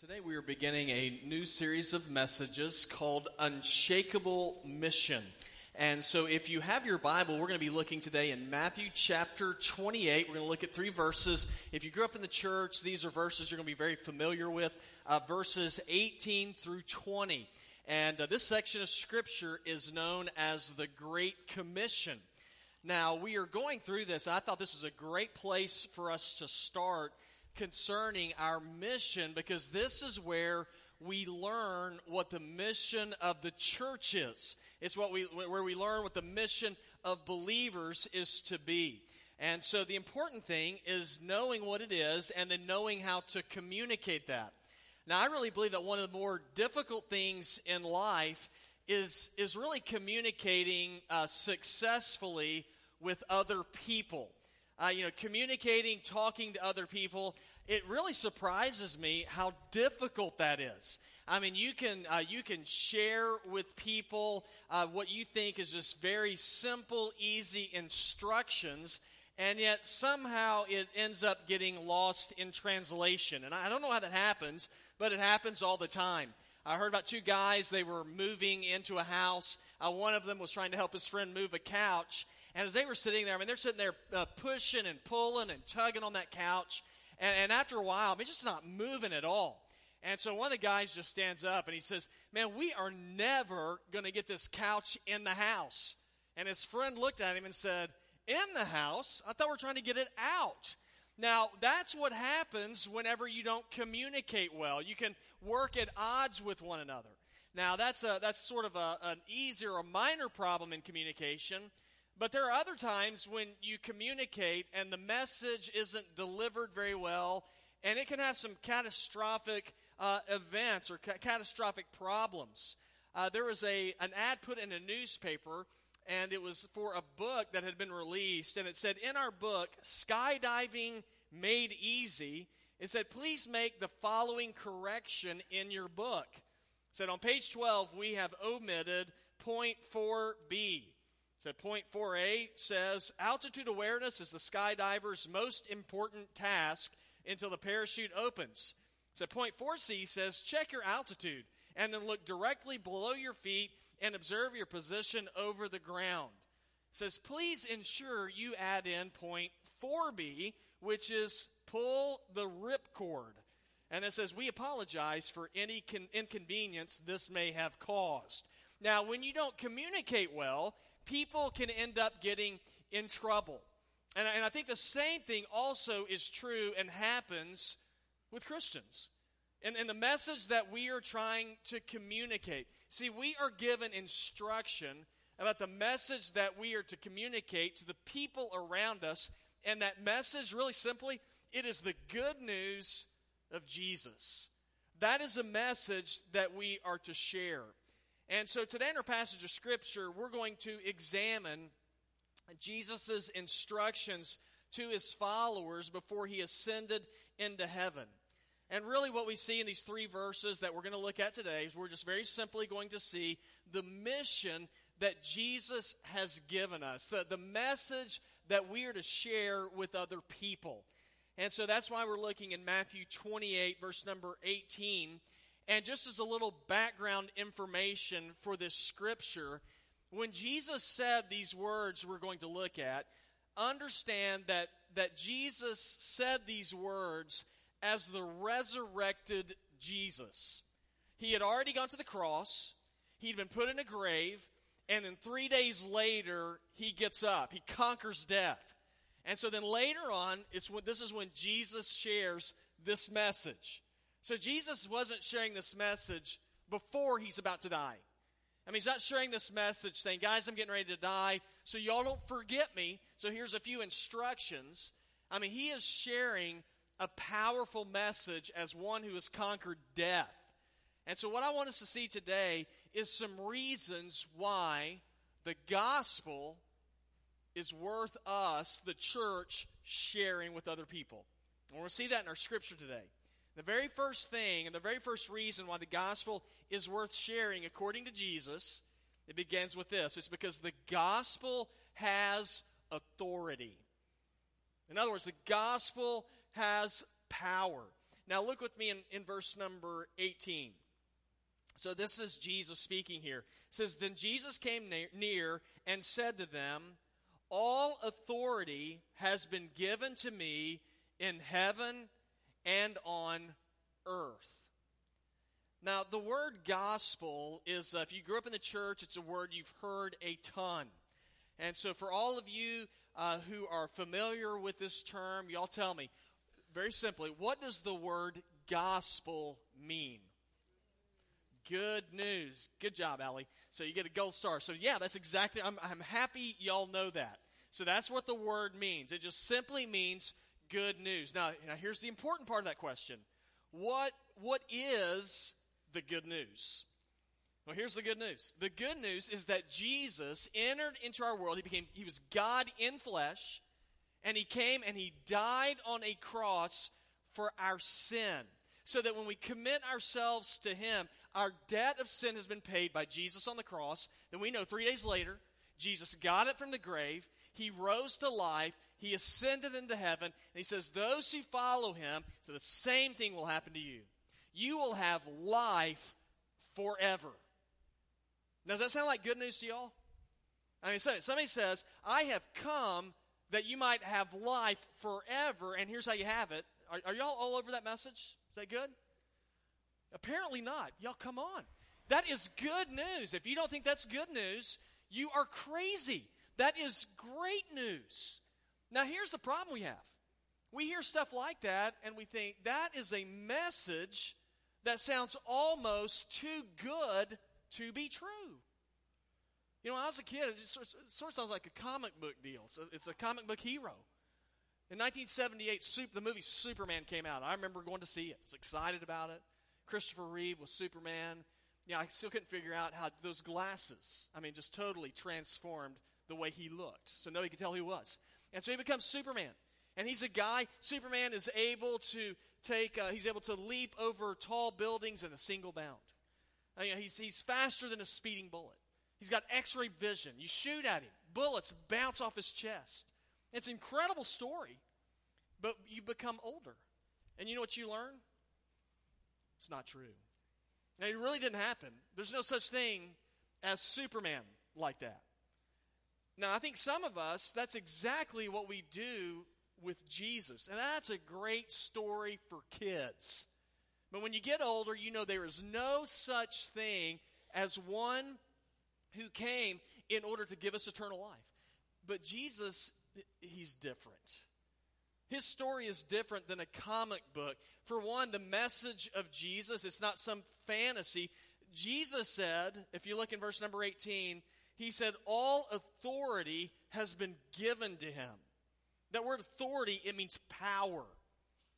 Today we are beginning a new series of messages called Unshakable Mission. And so if you have your Bible, we're going to be looking today in Matthew chapter 28. We're going to look at three verses. If you grew up in the church, these are verses you're going to be very familiar with, uh, verses 18 through 20. And uh, this section of scripture is known as the Great Commission. Now, we are going through this. I thought this is a great place for us to start concerning our mission because this is where we learn what the mission of the church is. It's what we, where we learn what the mission of believers is to be. And so the important thing is knowing what it is and then knowing how to communicate that. Now, I really believe that one of the more difficult things in life is, is really communicating uh, successfully with other people uh, you know, communicating, talking to other people, it really surprises me how difficult that is. I mean, you can uh, you can share with people uh, what you think is just very simple, easy instructions, and yet somehow it ends up getting lost in translation. And I don't know how that happens, but it happens all the time. I heard about two guys. They were moving into a house. Uh, one of them was trying to help his friend move a couch, and as they were sitting there, I mean, they're sitting there uh, pushing and pulling and tugging on that couch. And, and after a while, I mean, it's just not moving at all. And so one of the guys just stands up and he says, Man, we are never going to get this couch in the house. And his friend looked at him and said, In the house? I thought we are trying to get it out. Now, that's what happens whenever you don't communicate well. You can work at odds with one another. Now, that's, a, that's sort of a, an easier, a minor problem in communication. But there are other times when you communicate and the message isn't delivered very well, and it can have some catastrophic uh, events or ca- catastrophic problems. Uh, there was a an ad put in a newspaper, and it was for a book that had been released, and it said, "In our book, skydiving made easy." It said, "Please make the following correction in your book." It said on page 12 we have omitted point 4b. So point 4a says altitude awareness is the skydiver's most important task until the parachute opens. So point 4c says check your altitude and then look directly below your feet and observe your position over the ground. It says please ensure you add in point 4b, which is pull the ripcord. And it says we apologize for any con- inconvenience this may have caused. Now, when you don't communicate well, people can end up getting in trouble. And, and I think the same thing also is true and happens with Christians. And, and the message that we are trying to communicate. See, we are given instruction about the message that we are to communicate to the people around us. And that message, really simply, it is the good news of Jesus. That is a message that we are to share. And so today in our passage of Scripture, we're going to examine Jesus' instructions to his followers before he ascended into heaven. And really, what we see in these three verses that we're going to look at today is we're just very simply going to see the mission that Jesus has given us, the, the message that we are to share with other people. And so that's why we're looking in Matthew 28, verse number 18. And just as a little background information for this scripture, when Jesus said these words we're going to look at, understand that, that Jesus said these words as the resurrected Jesus. He had already gone to the cross, he'd been put in a grave, and then three days later, he gets up. He conquers death. And so then later on, it's when, this is when Jesus shares this message. So Jesus wasn't sharing this message before he's about to die. I mean, he's not sharing this message saying, guys, I'm getting ready to die, so y'all don't forget me. So here's a few instructions. I mean, he is sharing a powerful message as one who has conquered death. And so, what I want us to see today is some reasons why the gospel is worth us, the church, sharing with other people. And we're going to see that in our scripture today. The very first thing and the very first reason why the gospel is worth sharing, according to Jesus, it begins with this it's because the gospel has authority. In other words, the gospel has power. Now, look with me in, in verse number 18. So, this is Jesus speaking here. It says, Then Jesus came near, near and said to them, All authority has been given to me in heaven and on earth. Now, the word gospel is, uh, if you grew up in the church, it's a word you've heard a ton. And so, for all of you uh, who are familiar with this term, y'all tell me, very simply, what does the word gospel mean? Good news. Good job, Allie. So you get a gold star. So, yeah, that's exactly, I'm, I'm happy y'all know that. So, that's what the word means. It just simply means good news. Now, now here's the important part of that question What, what is the good news. Well, here's the good news. The good news is that Jesus entered into our world. He became he was God in flesh, and he came and he died on a cross for our sin. So that when we commit ourselves to him, our debt of sin has been paid by Jesus on the cross. Then we know 3 days later, Jesus got up from the grave, he rose to life, he ascended into heaven, and he says those who follow him, so the same thing will happen to you you will have life forever. Now, does that sound like good news to y'all? I mean, somebody says, I have come that you might have life forever, and here's how you have it. Are, are y'all all over that message? Is that good? Apparently not. Y'all, come on. That is good news. If you don't think that's good news, you are crazy. That is great news. Now, here's the problem we have. We hear stuff like that, and we think that is a message that sounds almost too good to be true. You know, when I was a kid, it, sort of sounds like a comic book deal. So it's a comic book hero. In 1978, the movie Superman came out. I remember going to see it. I was excited about it. Christopher Reeve was Superman. Yeah, I still couldn't figure out how those glasses, I mean, just totally transformed the way he looked. So nobody could tell who he was. And so he becomes Superman. And he's a guy, Superman is able to take, uh, he's able to leap over tall buildings in a single bound. Mean, he's, he's faster than a speeding bullet. He's got x ray vision. You shoot at him, bullets bounce off his chest. It's an incredible story, but you become older. And you know what you learn? It's not true. And it really didn't happen. There's no such thing as Superman like that. Now, I think some of us, that's exactly what we do with Jesus. And that's a great story for kids. But when you get older, you know there is no such thing as one who came in order to give us eternal life. But Jesus, he's different. His story is different than a comic book. For one, the message of Jesus, it's not some fantasy. Jesus said, if you look in verse number 18, he said, All authority has been given to him. That word authority, it means power.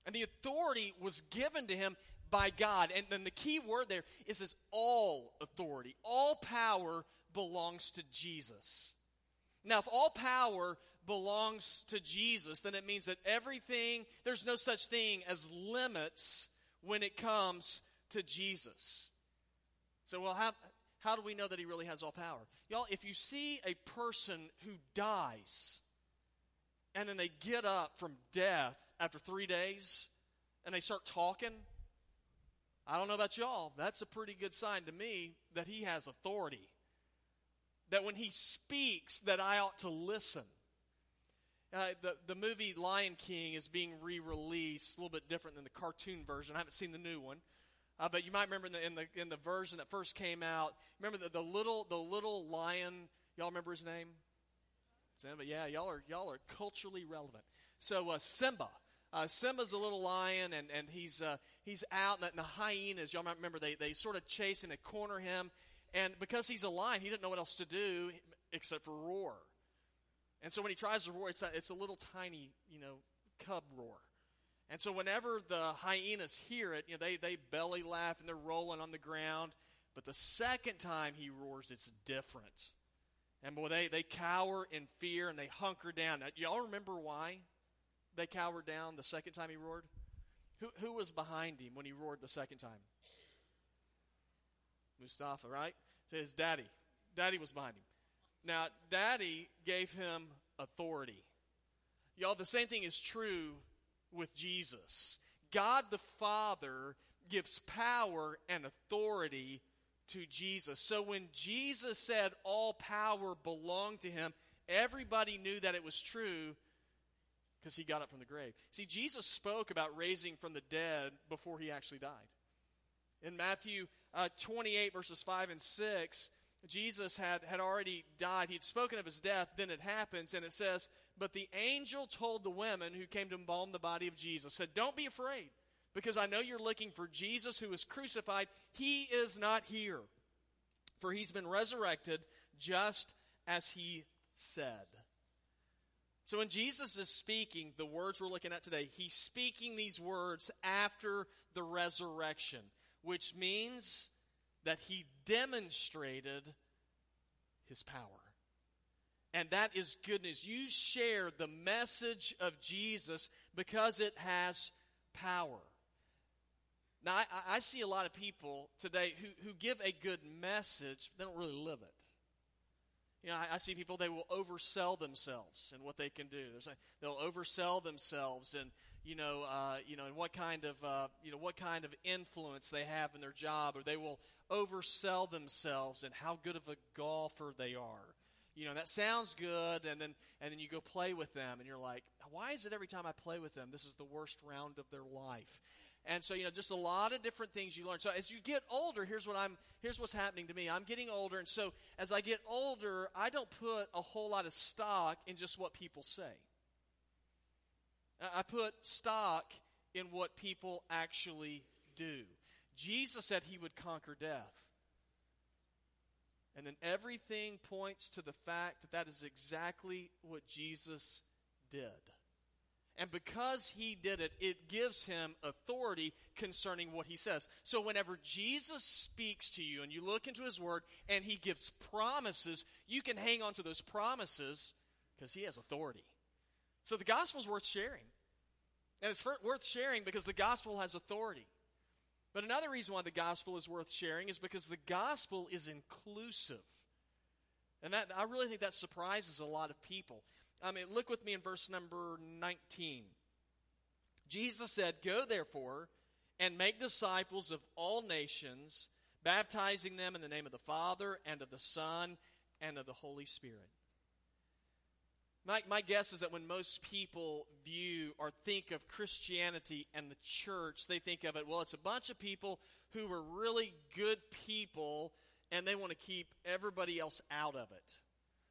And the authority was given to him by God. And then the key word there is this all authority. All power belongs to Jesus. Now, if all power belongs to Jesus, then it means that everything, there's no such thing as limits when it comes to Jesus. So, well, how, how do we know that he really has all power? Y'all, if you see a person who dies, and then they get up from death after three days and they start talking, I don't know about y'all, that's a pretty good sign to me that he has authority. That when he speaks, that I ought to listen. Uh, the, the movie Lion King is being re released, a little bit different than the cartoon version. I haven't seen the new one. Uh, but you might remember in the, in the, in the version that first came out, remember the, the, little, the little lion, y'all remember his name? Simba, yeah, y'all are y'all are culturally relevant. So uh, Simba, uh, Simba's a little lion, and and he's uh, he's out, and the hyenas, y'all might remember they they sort of chase and they corner him, and because he's a lion, he didn't know what else to do except for roar. And so when he tries to roar, it's a, it's a little tiny, you know, cub roar. And so whenever the hyenas hear it, you know, they, they belly laugh and they're rolling on the ground. But the second time he roars, it's different. And boy, they, they cower in fear and they hunker down. Now, y'all remember why they cowered down the second time he roared? Who, who was behind him when he roared the second time? Mustafa, right? His daddy. Daddy was behind him. Now, daddy gave him authority. Y'all, the same thing is true with Jesus. God the Father gives power and authority to Jesus. So when Jesus said all power belonged to him, everybody knew that it was true because he got up from the grave. See, Jesus spoke about raising from the dead before he actually died. In Matthew uh, 28, verses 5 and 6, Jesus had, had already died. He'd spoken of his death, then it happens, and it says, But the angel told the women who came to embalm the body of Jesus, said, Don't be afraid, because I know you're looking for Jesus who was crucified. He is not here, for he's been resurrected just as he said. So when Jesus is speaking, the words we're looking at today, he's speaking these words after the resurrection, which means that he demonstrated his power. And that is good news. You share the message of Jesus because it has power. Now, I, I see a lot of people today who, who give a good message, but they don't really live it. You know, I, I, see people, they will oversell themselves and what they can do. They'll oversell themselves and, you know, uh, you know, and what kind of, uh, you know, what kind of influence they have in their job, or they will oversell themselves and how good of a golfer they are. You know, that sounds good, and then and then you go play with them, and you're like, why is it every time I play with them, this is the worst round of their life? And so, you know, just a lot of different things you learn. So as you get older, here's what I'm here's what's happening to me. I'm getting older, and so as I get older, I don't put a whole lot of stock in just what people say. I put stock in what people actually do. Jesus said he would conquer death. And then everything points to the fact that that is exactly what Jesus did. And because he did it, it gives him authority concerning what he says. So whenever Jesus speaks to you and you look into his word and he gives promises, you can hang on to those promises because he has authority. So the gospel is worth sharing. And it's worth sharing because the gospel has authority. But another reason why the gospel is worth sharing is because the gospel is inclusive. And that, I really think that surprises a lot of people. I mean, look with me in verse number 19. Jesus said, Go therefore and make disciples of all nations, baptizing them in the name of the Father and of the Son and of the Holy Spirit. My, my guess is that when most people view or think of Christianity and the church, they think of it, well, it's a bunch of people who are really good people and they want to keep everybody else out of it.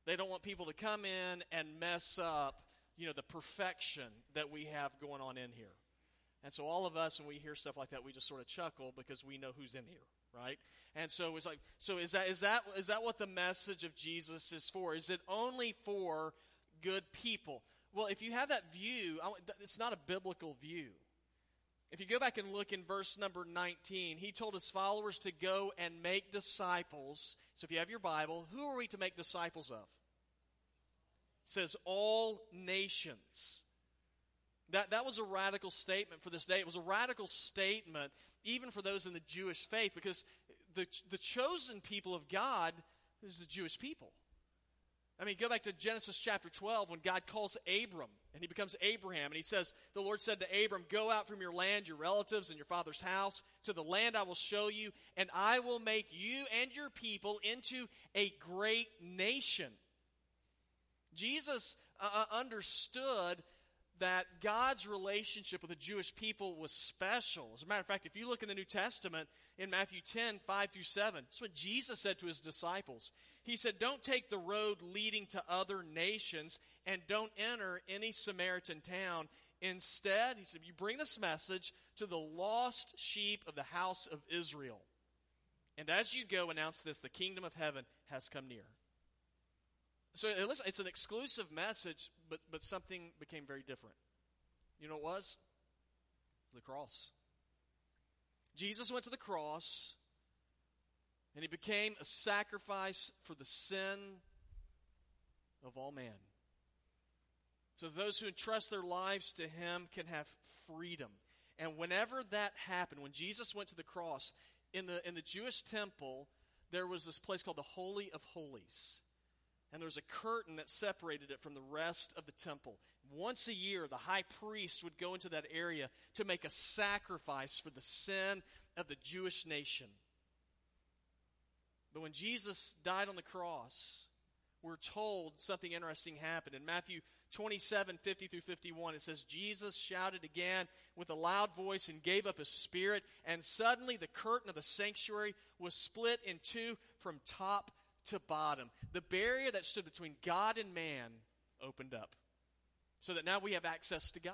They don't want people to come in and mess up, you know, the perfection that we have going on in here. And so all of us, when we hear stuff like that, we just sort of chuckle because we know who's in here, right? And so it's like, so is that is that is that what the message of Jesus is for? Is it only for good people? Well, if you have that view, it's not a biblical view. If you go back and look in verse number 19, he told his followers to go and make disciples. So if you have your Bible, who are we to make disciples of? It says all nations. That, that was a radical statement for this day. It was a radical statement even for those in the Jewish faith because the, the chosen people of God is the Jewish people. I mean, go back to Genesis chapter 12 when God calls Abram and he becomes Abraham. And he says, The Lord said to Abram, Go out from your land, your relatives, and your father's house to the land I will show you, and I will make you and your people into a great nation. Jesus uh, uh understood that God's relationship with the Jewish people was special. As a matter of fact, if you look in the New Testament in Matthew 10, 5 through 7, that's what Jesus said to his disciples. He said, Don't take the road leading to other nations and don't enter any Samaritan town. Instead, he said, You bring this message to the lost sheep of the house of Israel. And as you go, announce this the kingdom of heaven has come near. So it's an exclusive message, but, but something became very different. You know what it was? The cross. Jesus went to the cross, and he became a sacrifice for the sin of all men. So those who entrust their lives to him can have freedom. And whenever that happened, when Jesus went to the cross, in the, in the Jewish temple, there was this place called the Holy of Holies and there was a curtain that separated it from the rest of the temple. once a year, the high priest would go into that area to make a sacrifice for the sin of the Jewish nation. But when Jesus died on the cross, we're told something interesting happened. In Matthew 27 50 through 51, it says, Jesus shouted again with a loud voice and gave up his spirit, and suddenly the curtain of the sanctuary was split in two from top to bottom. The barrier that stood between God and man opened up so that now we have access to God.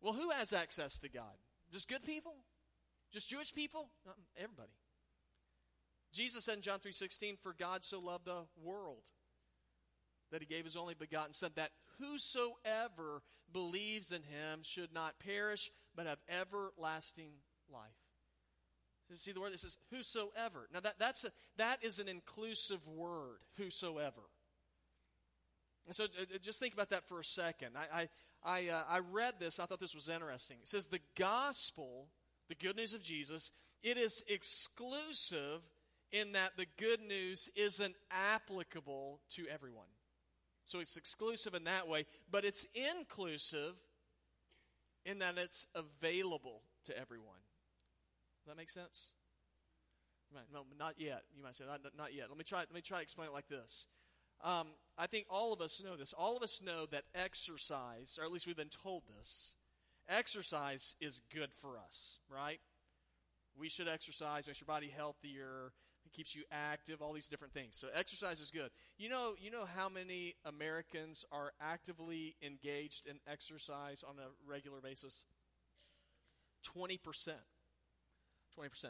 Well, who has access to God? Just good people? Just Jewish people? No, everybody. Jesus said in John 3:16, "For God so loved the world that he gave his only begotten son that whosoever believes in him should not perish but have everlasting life." So see the word that says whosoever. Now that that's a, that is an inclusive word, whosoever. And so uh, uh, just think about that for a second. I, I, I, uh, I read this, I thought this was interesting. It says the gospel, the good news of Jesus, it is exclusive in that the good news isn't applicable to everyone. So it's exclusive in that way, but it's inclusive in that it's available to everyone. Does that make sense? No, not yet. You might say, not, not yet. Let me, try, let me try to explain it like this. Um, I think all of us know this. All of us know that exercise, or at least we've been told this, exercise is good for us, right? We should exercise, makes your body healthier, keeps you active, all these different things. So exercise is good. You know, you know how many Americans are actively engaged in exercise on a regular basis? 20%. 20%.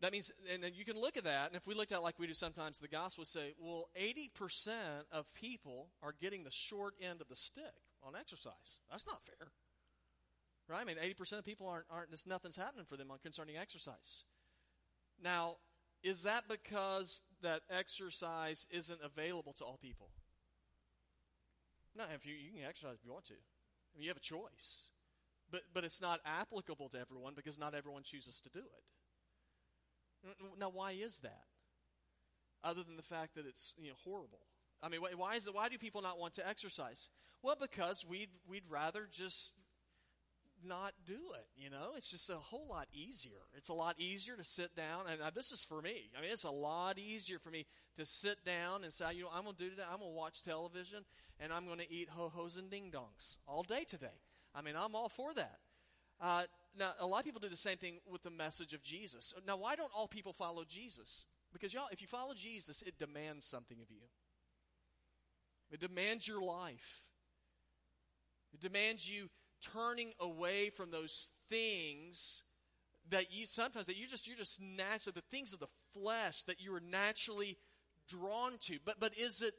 That means, and you can look at that, and if we looked at it like we do sometimes, the gospel would say, well, 80% of people are getting the short end of the stick on exercise. That's not fair. Right? I mean, 80% of people aren't, aren't just nothing's happening for them on concerning exercise. Now, is that because that exercise isn't available to all people? No, if you, you can exercise if you want to. I mean, you have a choice. But, but it's not applicable to everyone because not everyone chooses to do it. Now, why is that? Other than the fact that it's you know, horrible. I mean, why is it? Why do people not want to exercise? Well, because we'd we'd rather just not do it. You know, it's just a whole lot easier. It's a lot easier to sit down, and uh, this is for me. I mean, it's a lot easier for me to sit down and say, you know, I'm going to do today. I'm going to watch television, and I'm going to eat ho hos and ding dongs all day today. I mean, I'm all for that. Uh, now, a lot of people do the same thing with the message of Jesus. Now, why don't all people follow Jesus? Because, y'all, if you follow Jesus, it demands something of you. It demands your life. It demands you turning away from those things that you sometimes that you just you're just naturally the things of the flesh that you are naturally drawn to. But but is it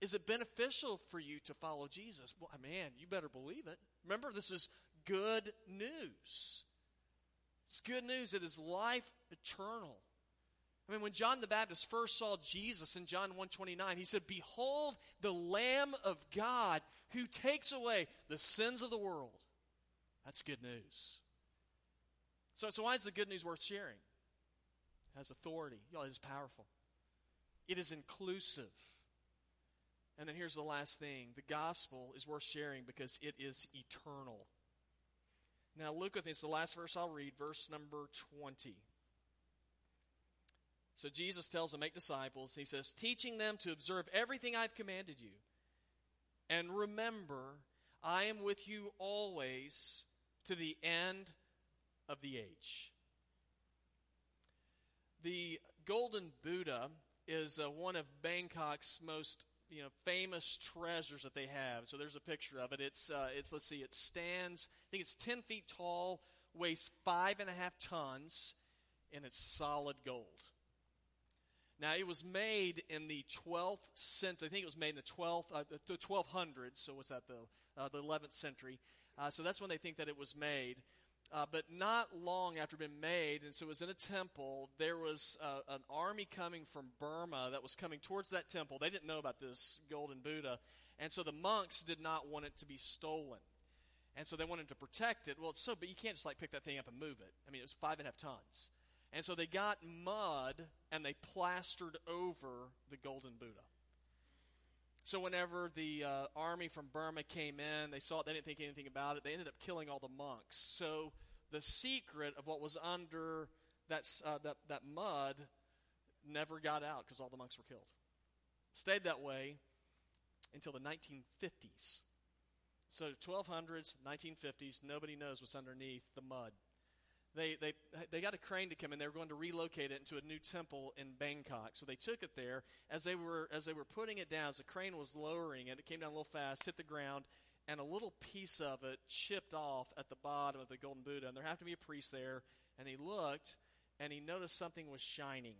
is it beneficial for you to follow Jesus? Well, man, you better believe it. Remember, this is good news. It's good news. It is life eternal. I mean, when John the Baptist first saw Jesus in John 129, he said, Behold the Lamb of God who takes away the sins of the world. That's good news. So, so why is the good news worth sharing? It has authority. Y'all, it is powerful. It is inclusive. And then here's the last thing the gospel is worth sharing because it is eternal. Now, look with me. It's the last verse I'll read, verse number 20. So Jesus tells them, make disciples. He says, teaching them to observe everything I've commanded you. And remember, I am with you always to the end of the age. The Golden Buddha is uh, one of Bangkok's most you know famous treasures that they have. So there's a picture of it. It's uh, it's let's see, it stands. I think it's ten feet tall, weighs five and a half tons, and it's solid gold. Now it was made in the 12th century. I think it was made in the 12th, uh, the 1200s. So what's that? The uh, the 11th century. Uh, so that's when they think that it was made. Uh, but not long after being made, and so it was in a temple, there was uh, an army coming from Burma that was coming towards that temple. They didn't know about this golden Buddha, and so the monks did not want it to be stolen. And so they wanted to protect it. Well, it's so, but you can't just like pick that thing up and move it. I mean, it was five and a half tons. And so they got mud and they plastered over the golden Buddha. So whenever the uh, army from Burma came in, they saw it, they didn't think anything about it. They ended up killing all the monks. So the secret of what was under that, uh, that, that mud never got out because all the monks were killed. Stayed that way until the 1950s. So 1200s, 1950s, nobody knows what's underneath the mud they, they, they got a crane to come in. They were going to relocate it into a new temple in Bangkok. So they took it there. As they were, as they were putting it down, as the crane was lowering it, it came down a little fast, hit the ground, and a little piece of it chipped off at the bottom of the golden Buddha. And there happened to be a priest there, and he looked, and he noticed something was shining.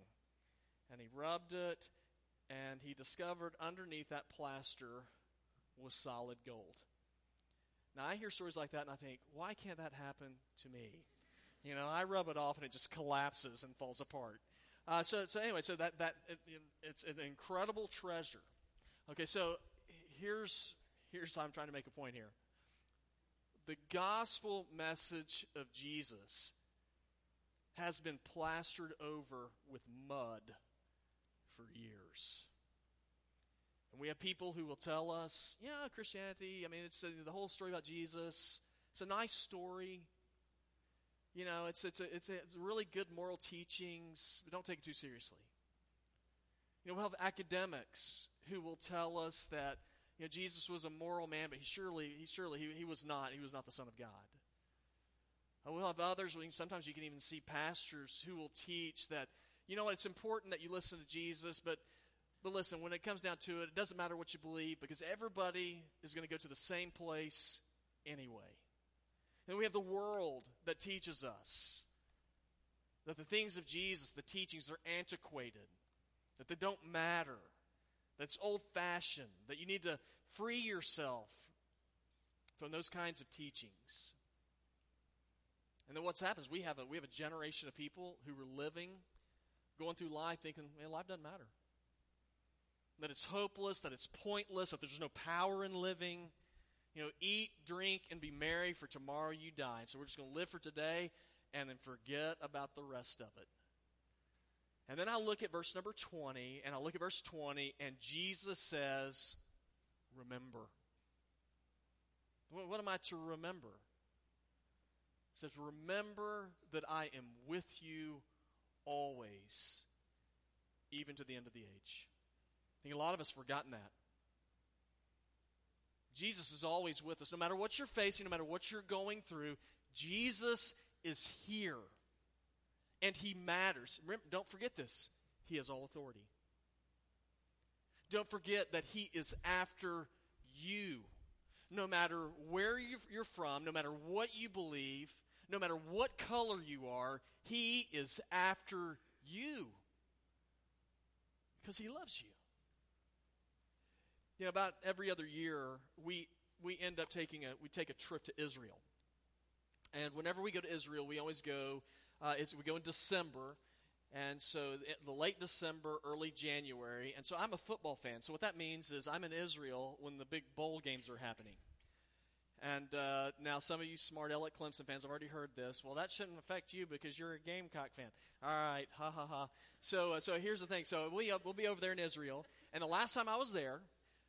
And he rubbed it, and he discovered underneath that plaster was solid gold. Now, I hear stories like that, and I think, why can't that happen to me? You know, I rub it off and it just collapses and falls apart. Uh, so, so anyway, so that that it, it's an incredible treasure. Okay, so here's here's I'm trying to make a point here. The gospel message of Jesus has been plastered over with mud for years. And we have people who will tell us, yeah, Christianity, I mean, it's uh, the whole story about Jesus. It's a nice story. You know, it's, it's, a, it's, a, really good moral teachings, but don't take it too seriously. You know, we'll have academics who will tell us that, you know, Jesus was a moral man, but he surely, he surely, he, he was not. He was not the Son of God. And we'll have others, sometimes you can even see pastors who will teach that, you know it's important that you listen to Jesus, but, but listen, when it comes down to it, it doesn't matter what you believe because everybody is going to go to the same place anyway. And we have the world that teaches us that the things of Jesus, the teachings, are antiquated, that they don't matter, that's old fashioned, that you need to free yourself from those kinds of teachings. And then what's happened is we have a, we have a generation of people who are living, going through life thinking, man, life doesn't matter. That it's hopeless, that it's pointless, that there's no power in living you know, eat, drink, and be merry, for tomorrow you die. So we're just going to live for today and then forget about the rest of it. And then I'll look at verse number 20, and I'll look at verse 20, and Jesus says, Remember. What am I to remember? It says, Remember that I am with you always, even to the end of the age. I think a lot of us have forgotten that. Jesus is always with us. No matter what you're facing, no matter what you're going through, Jesus is here. And he matters. Remember, don't forget this. He has all authority. Don't forget that he is after you. No matter where you're from, no matter what you believe, no matter what color you are, he is after you. Because he loves you. You know, about every other year, we, we end up taking a, we take a trip to Israel. And whenever we go to Israel, we always go, uh, we go in December. And so the late December, early January. And so I'm a football fan. So what that means is I'm in Israel when the big bowl games are happening. And uh, now some of you smart aleck Clemson fans have already heard this. Well, that shouldn't affect you because you're a Gamecock fan. All right, ha ha ha. So, uh, so here's the thing. So we, uh, we'll be over there in Israel. And the last time I was there,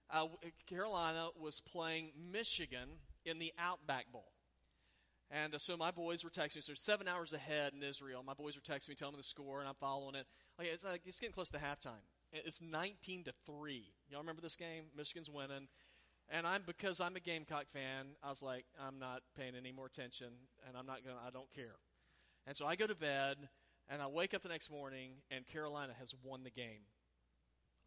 uh, Carolina was playing Michigan in the Outback Bowl. And uh, so my boys were texting me. So seven hours ahead in Israel. My boys were texting me, telling me the score, and I'm following it. Like, it's, like, it's getting close to halftime. It's 19 to three. Y'all remember this game? Michigan's winning. And I'm because I'm a Gamecock fan. I was like, I'm not paying any more attention, and I'm not gonna I don't care. And so I go to bed, and I wake up the next morning, and Carolina has won the game.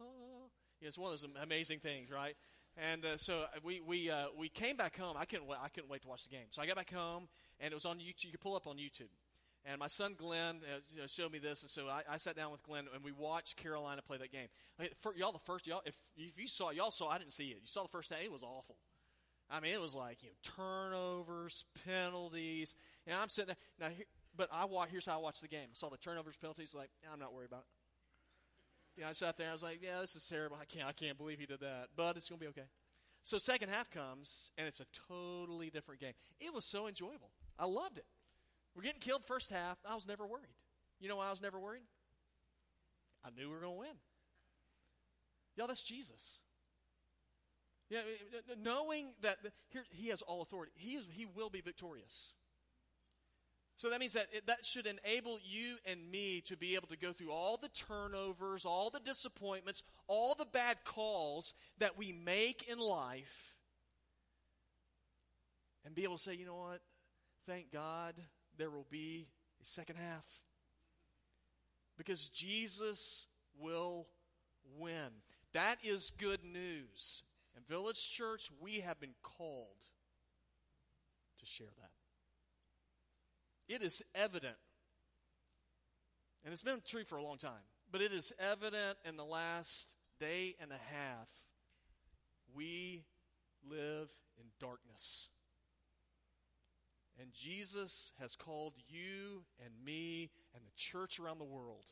Oh, it's one of those amazing things, right? And uh, so we we uh, we came back home. I couldn't wait, I couldn't wait to watch the game. So I got back home, and it was on YouTube. You could pull up on YouTube. And my son Glenn uh, showed me this, and so I, I, sat down with Glenn and we watched Carolina play that game. for, y'all, the first y'all, if, if you saw, y'all saw, I didn't see it. You saw the first half; it was awful. I mean, it was like you know turnovers, penalties, and I'm sitting there now. but I watch. Here's how I watched the game. I saw the turnovers, penalties. Like I'm not worried about it. You know, I sat there. I was like, "Yeah, this is terrible. I can't. I can't believe he did that." But it's going to be okay. So second half comes, and it's a totally different game. It was so enjoyable. I loved it. We're getting killed first half. I was never worried. You know why I was never worried? I knew we were going to win. Y'all, that's Jesus. Yeah, uh, uh, knowing that the, here he has all authority, he is he will be victorious. So that means that it, that should enable you and me to be able to go through all the turnovers, all the disappointments, all the bad calls that we make in life and be able to say, you know what? Thank God there will be a second half. Because Jesus will win. That is good news. And Village Church, we have been called to share that. It is evident, and it's been true for a long time, but it is evident in the last day and a half. We live in darkness. And Jesus has called you and me and the church around the world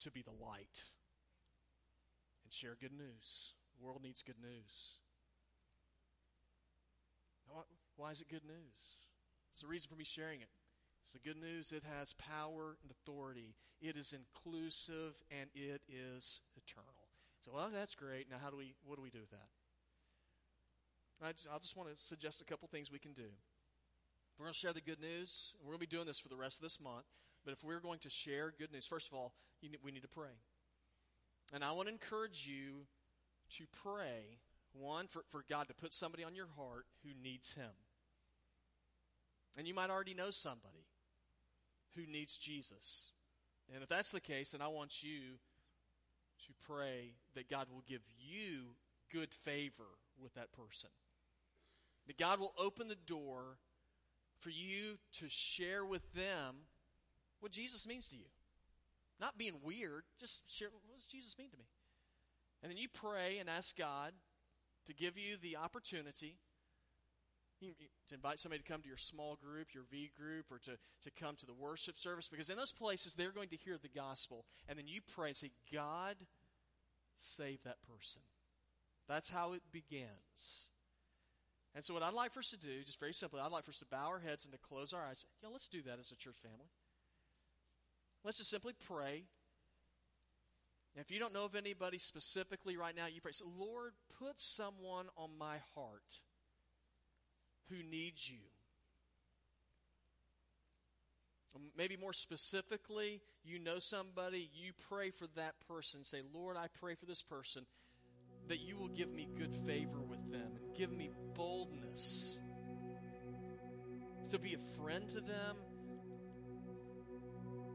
to be the light and share good news. The world needs good news. Why is it good news? It's the reason for me sharing it. The good news. It has power and authority. It is inclusive and it is eternal. So, well, that's great. Now, how do we? What do we do with that? I just, I just want to suggest a couple things we can do. We're going to share the good news. We're going to be doing this for the rest of this month. But if we're going to share good news, first of all, need, we need to pray. And I want to encourage you to pray, one, for, for God to put somebody on your heart who needs Him. And you might already know somebody who needs Jesus. And if that's the case, then I want you to pray that God will give you good favor with that person. That God will open the door for you to share with them what Jesus means to you. Not being weird, just share what does Jesus mean to me? And then you pray and ask God to give you the opportunity to invite somebody to come to your small group, your V group, or to, to come to the worship service, because in those places they're going to hear the gospel. And then you pray and say, God, save that person. That's how it begins. And so, what I'd like for us to do, just very simply, I'd like for us to bow our heads and to close our eyes. You know, let's do that as a church family. Let's just simply pray. if you don't know of anybody specifically right now, you pray. So, Lord, put someone on my heart who needs you. Um, maybe more specifically, you know somebody, you pray for that person. Say, Lord, I pray for this person that you will give me good favor with them and give me boldness to be a friend to them,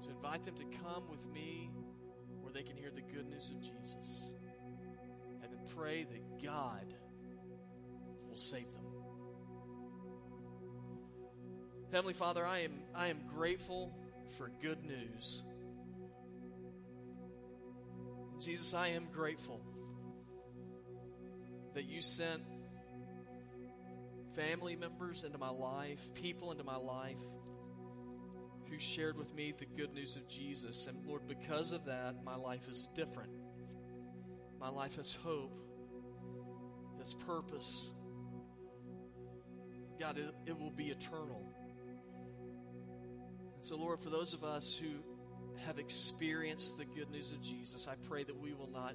to invite them to come with me where they can hear the good news of Jesus. And then pray that God will save them. Heavenly Father, I am, I am grateful for good news. Jesus, I am grateful that you sent family members into my life, people into my life who shared with me the good news of Jesus. And Lord, because of that, my life is different. My life has hope, has purpose. God, it, it will be eternal. So, Lord, for those of us who have experienced the good news of Jesus, I pray that we will not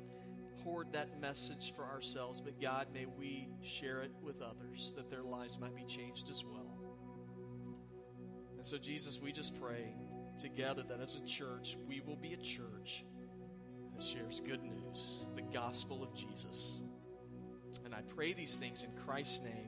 hoard that message for ourselves, but God, may we share it with others that their lives might be changed as well. And so, Jesus, we just pray together that as a church, we will be a church that shares good news, the gospel of Jesus. And I pray these things in Christ's name.